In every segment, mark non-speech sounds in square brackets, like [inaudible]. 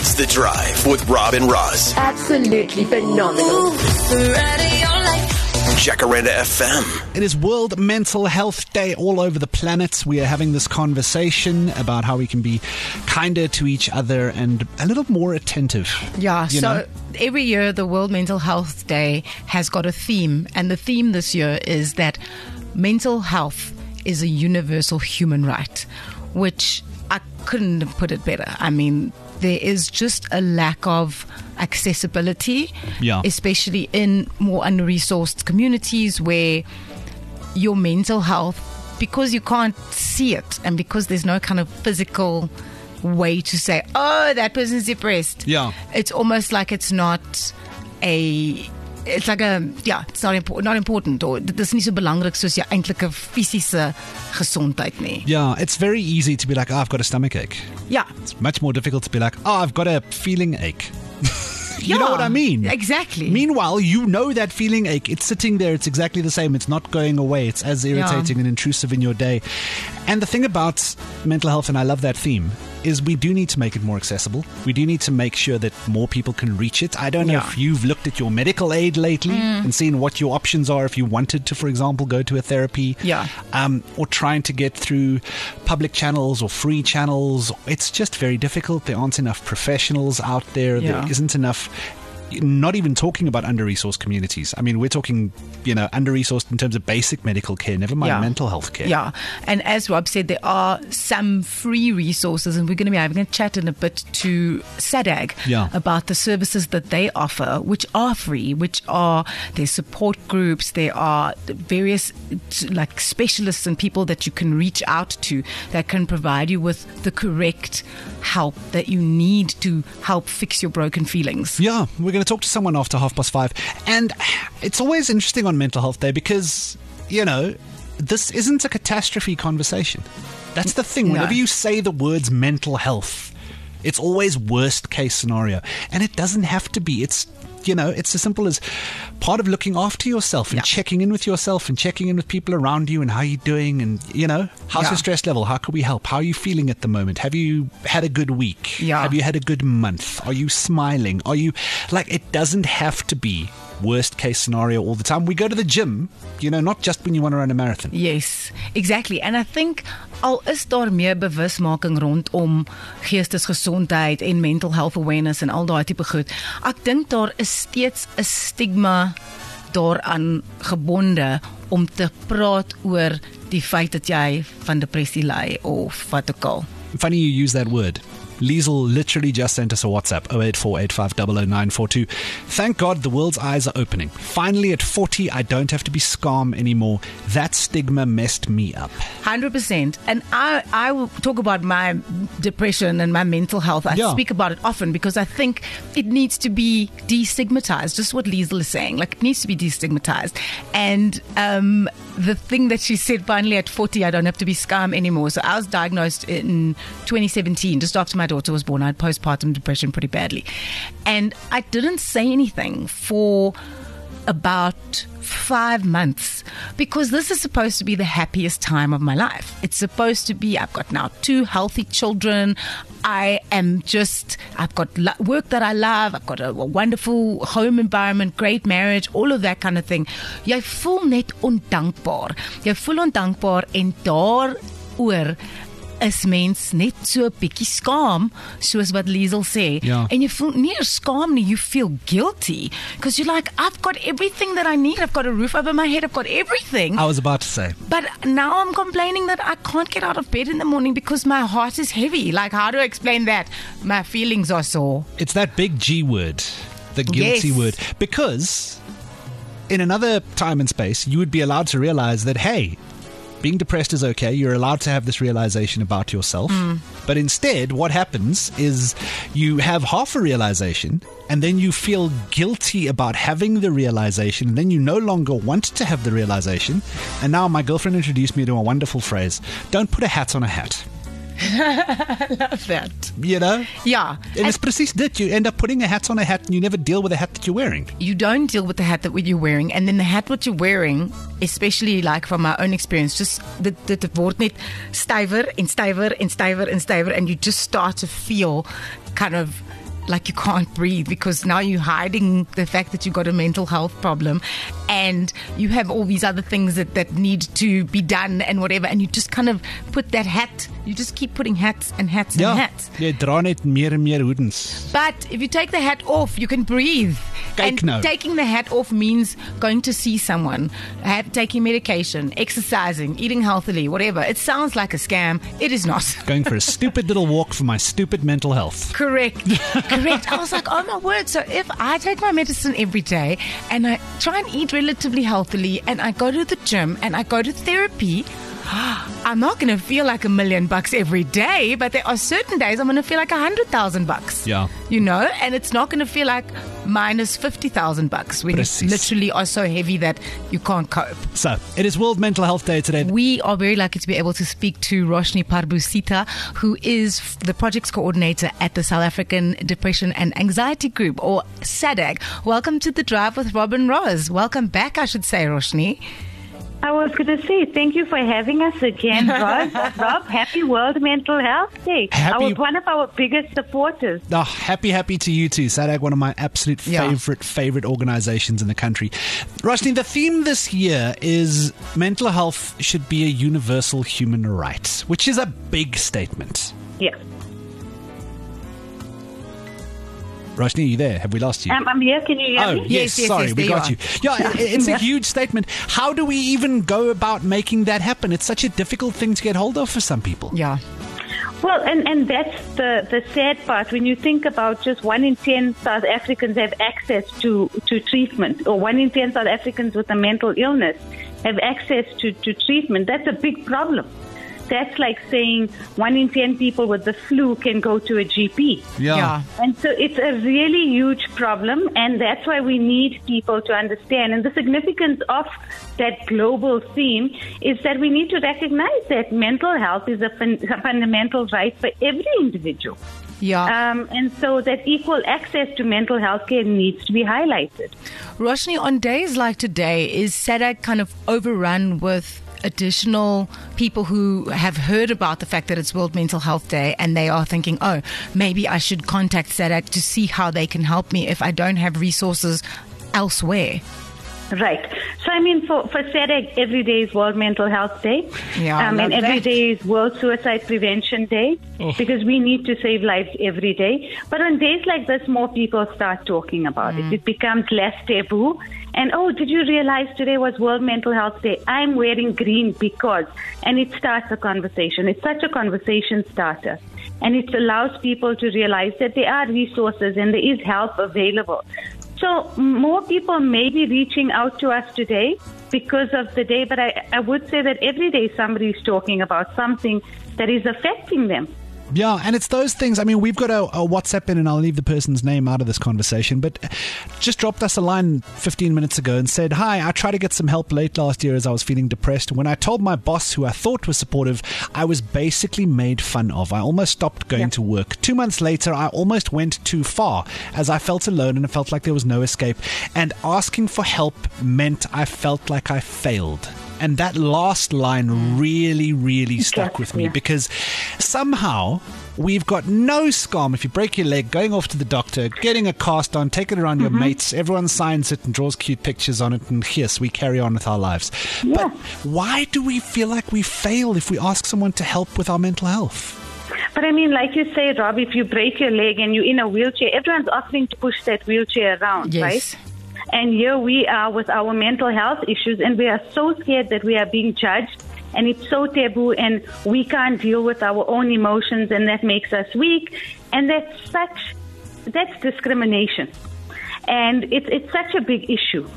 It's The Drive with Rob and Roz. Absolutely phenomenal. Jacaranda FM. It is World Mental Health Day all over the planet. We are having this conversation about how we can be kinder to each other and a little more attentive. Yeah, so know? every year the World Mental Health Day has got a theme, and the theme this year is that mental health is a universal human right, which I couldn't have put it better. I mean, there is just a lack of accessibility, Yeah. especially in more unresourced communities where your mental health, because you can't see it and because there's no kind of physical way to say, oh, that person's depressed. Yeah. It's almost like it's not a. It's like a yeah, it's not important, not important or dit is nie so belangrik soos jou eintlike fisiese gesondheid nie. Yeah, it's very easy to be like, oh, I've got a stomach ache. Ja. It's much more difficult to be like, oh, I've got a feeling ache. [laughs] you know what I mean? exactly. Meanwhile, you know that feeling ache. It's sitting there. It's exactly the same. It's not going away. It's as irritating and intrusive in your day. And the thing about mental health, and I love that theme, is we do need to make it more accessible. We do need to make sure that more people can reach it. I don't know Yeah. if you've looked at your medical aid lately and seen what your options are if you wanted to, for example, go to a therapy. Yeah. Um, or trying to get through public channels or free channels. It's just very difficult. There aren't enough professionals out there. Yeah. There isn't enough. Not even talking about under resourced communities. I mean, we're talking, you know, under resourced in terms of basic medical care, never mind Yeah. mental health care. Yeah, and as Rob said, there are some free resources, and we're going to be having a chat in a bit to SADAG Yeah. about the services that they offer, which are free, which are there's support groups, there are various like specialists and people that you can reach out to that can provide you with the correct help that you need to help fix your broken feelings. Yeah, we're going to talk to someone after half past five. And it's always interesting on Mental Health Day because, you know, this isn't a catastrophe conversation. That's the thing. No. Whenever you say the words mental health, it's always worst case scenario. And it doesn't have to be. It's, you know, it's as simple as part of looking after yourself and Yeah. checking in with yourself and checking in with people around you and how you're doing and, you know, how's Yeah. your stress level? How can we help? How are you feeling at the moment? Have you had a good week? Yeah. Have you had a good month? Are you smiling? Are you like it doesn't have to be worst case scenario all the time. We go to the gym, you know, not just when you want to run a marathon. Yes, exactly. And I think al is daar meer bewusmaking rondom geestesgesondheid en mental health awareness en al daai tipe goed. Ek dink daar is steeds 'n stigma daaraan gebonde om te praat oor die feit dat jy van depressie ly of wat ook al. Funny you use that word. Liesel literally just sent us a WhatsApp 0848500942. Thank God the world's eyes are opening. Finally, at 40, I don't have to be scum anymore. That stigma messed me up. 100% and I I will talk about my depression and my mental health I Yeah. speak about it often because I think it needs to be destigmatized just what Liesel is saying like it needs to be destigmatized and um the thing that she said finally at 40 I don't have to be scum anymore so I was diagnosed in 2017 just after my daughter was born I had postpartum depression pretty badly and I didn't say anything for about five months because this is supposed to be the happiest time of my life. It's supposed to be, I've got now two healthy children. I am just, I've got work that I love. I've got a, a wonderful home environment, great marriage, all of that kind of thing. Jy voel net ondankbaar. Jy voel ondankbaar en daaroor is mens net so 'n bietjie skaam soos wat Liesel sê Ja. and you feel nie skaam nie you feel guilty because you're like I've got everything that I need I've got a roof over my head I've got everything I was about to say. but now I'm complaining that I can't get out of bed in the morning because my heart is heavy like how do I explain that my feelings are sore It's that big G word, the guilty Yes. word. Because in another time and space, you would be allowed to realize that, hey, being depressed is okay. You're allowed to have this realization about yourself. Mm. But instead, what happens is you have half a realization and then you feel guilty about having the realization. And then you no longer want to have the realization. And now my girlfriend introduced me to a wonderful phrase don't put a hat on a hat. [laughs] love that You know? Yeah. And it's precies that You end up putting a hat on a hat and you never deal with the hat that you're wearing. you don't deal with the hat that you're wearing and then the hat what you're wearing especially like from my own experience just the the word net stywer en stywer en stywer en stywer and you just start to feel kind of like you can't breathe because now you're hiding the fact that you've got a mental health problem and you have all these other things that, that need to be done and whatever. And you just kind of put that hat, you just keep putting hats and hats Ja, and hats. jy dra net meer en meer hoedens. But if you take the hat off, you can breathe. Kyk and nou. taking the hat off means going to see someone, have, taking medication, exercising, eating healthily, whatever. It sounds like a scam. It is not. Going for a stupid little walk for my stupid mental health. Correct. [laughs] Correct. I was like, oh my word. So if I take my medicine every day and I try and eat relatively healthily and I go to the gym and I go to therapy, [gasps] I'm not going to feel like a million bucks every day, but there are certain days I'm going to feel like a hundred thousand bucks. Yeah. You know, and it's not going to feel like minus 50,000 bucks when Precies. you literally are so heavy that you can't cope. So, it is World Mental Health Day today. We are very lucky to be able to speak to Roshni Parbhoo-Seetha, who is the projects coordinator at the South African Depression and Anxiety Group, or SADAG. Welcome to the Drive with Rob and Roz. Welcome back, I should say, Roshni. I was going to say thank you for having us again, [laughs] Rob. Rob, happy World Mental Health Day. Happy- I was one of our biggest supporters. Oh, happy, happy to you too. SADAG, one of my absolute Yeah. favorite, favorite organizations in the country. Roshni, the theme this year is mental health should be a universal human right, which is a big statement. Yeah. Roshni, are you there? Have we lost you? Um, I'm here. Can you hear Oh, me? yes, Yes, yes, sorry, yes, we got you you. Yeah, [laughs] it's a huge statement. How do we even go about making that happen? It's such a difficult thing to get hold of for some people. Yeah. Well, and, and that's the, the sad part. When you think about just one in 10 South Africans have access to, to treatment, or one in 10 South Africans with a mental illness have access to, to treatment, that's a big problem. That's like saying one in 10 people with the flu can go to a GP. Yeah. And so it's a really huge problem, and that's why we need people to understand. And the significance of that global theme is that we need to recognize that mental health is a, fun- a fundamental right for every individual. Yeah. Um, and so that equal access to mental health care needs to be highlighted. Roshni, on days like today, is SADAG kind of overrun with additional people who have heard about the fact that it's World Mental Health Day and they are thinking, oh, maybe I should contact SADAG to see how they can help me if I don't have resources elsewhere? Right. So, I mean, for, for SADAG, every day is World Mental Health Day. Yeah, I um, and every that. day is World Suicide Prevention Day because we need to save lives every day. But on days like this, more people start talking about it. It becomes less taboo. And oh, did you realize today was World Mental Health Day? I'm wearing green because, and it starts a conversation. It's such a conversation starter. And it allows people to realize that there are resources and there is help available. So more people may be reaching out to us today because of the day, but I, I would say that every day somebody is talking about something that is affecting them. Yeah, and it's those things. I mean, we've got a, a WhatsApp in, and I'll leave the person's name out of this conversation, but just dropped us a line 15 minutes ago and said, Hi, I tried to get some help late last year as I was feeling depressed. When I told my boss, who I thought was supportive, I was basically made fun of. I almost stopped going Yeah. to work. Two months later, I almost went too far as I felt alone and it felt like there was no escape. And asking for help meant I felt like I failed. And that last line mm. really, really stuck Yes, with me yeah. because somehow we've got no scum if you break your leg, going off to the doctor, getting a cast on, taking it around your mm-hmm. mates, everyone signs it and draws cute pictures on it, and yes, we carry on with our lives. But why do we feel like we fail if we ask someone to help with our mental health? But I mean, like you say, Rob, if you break your leg and you're in a wheelchair, everyone's offering to push that wheelchair around, Yes. right? And here we are with our mental health issues, and we are so scared that we are being judged, and it's so taboo, and we can't deal with our own emotions, and that makes us weak. And that's such, that's discrimination. And it's, it's such a big issue.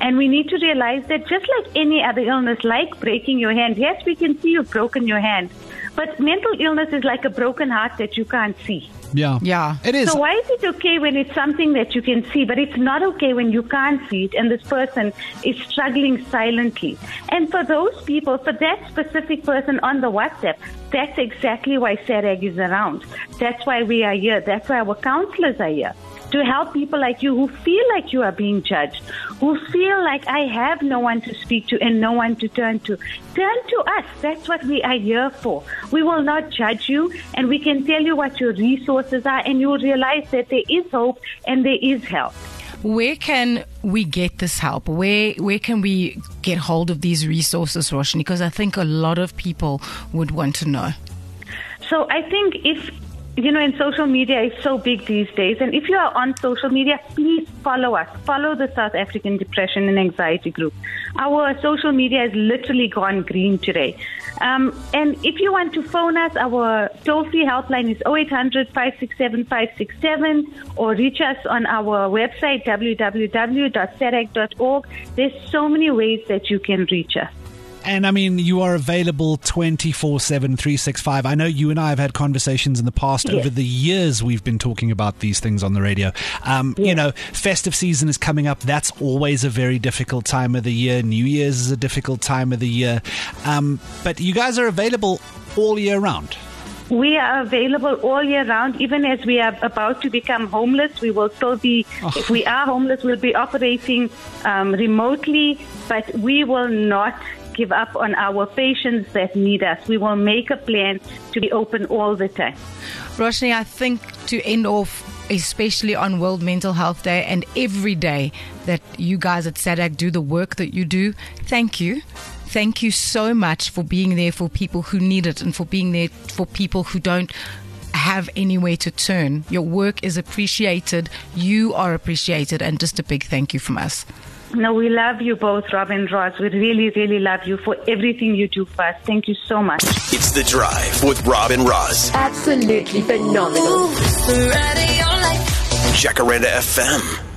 And we need to realize that just like any other illness, like breaking your hand, yes, we can see you've broken your hand, but mental illness is like a broken heart that you can't see. Yeah. Yeah. It is. So why is it okay when it's something that you can see, but it's not okay when you can't see it and this person is struggling silently? And for those people, for that specific person on the WhatsApp, that's exactly why SADAG is around. That's why we are here. That's why our counselors are here. To help people like you who feel like you are being judged, who feel like I have no one to speak to and no one to turn to. Turn to us. That's what we are here for. We will not judge you and we can tell you what your resources are and you will realize that there is hope and there is help. Where can we get this help? Where where can we get hold of these resources, Roshni? Because I think a lot of people would want to know. So I think if you know, in social media is so big these days. And if you are on social media, please follow us. Follow the South African Depression and Anxiety Group. Our social media has literally gone green today. Um, and if you want to phone us, our toll free helpline is 0800 567 567 or reach us on our website www.sadag.org. There's so many ways that you can reach us. And I mean, you are available 24 7, 365. I know you and I have had conversations in the past. Yes. Over the years, we've been talking about these things on the radio. Um, You know, festive season is coming up. That's always a very difficult time of the year. New Year's is a difficult time of the year. Um, but you guys are available all year round. We are available all year round. Even as we are about to become homeless, we will still be, if we are homeless, we'll be operating um, remotely, but we will not give up on our patients that need us. We will make a plan to be open all the time. Roshni, I think to end off, especially on World Mental Health Day and every day that you guys at SADAG do the work that you do, thank you. Thank you so much for being there for people who need it and for being there for people who don't have anywhere to turn. Your work is appreciated. You are appreciated. And just a big thank you from us. No, we love you both, Rob and Roz. We really, really love you for everything you do for us. Thank you so much. It's The Drive with Rob and Roz. Absolutely phenomenal. Jacaranda FM.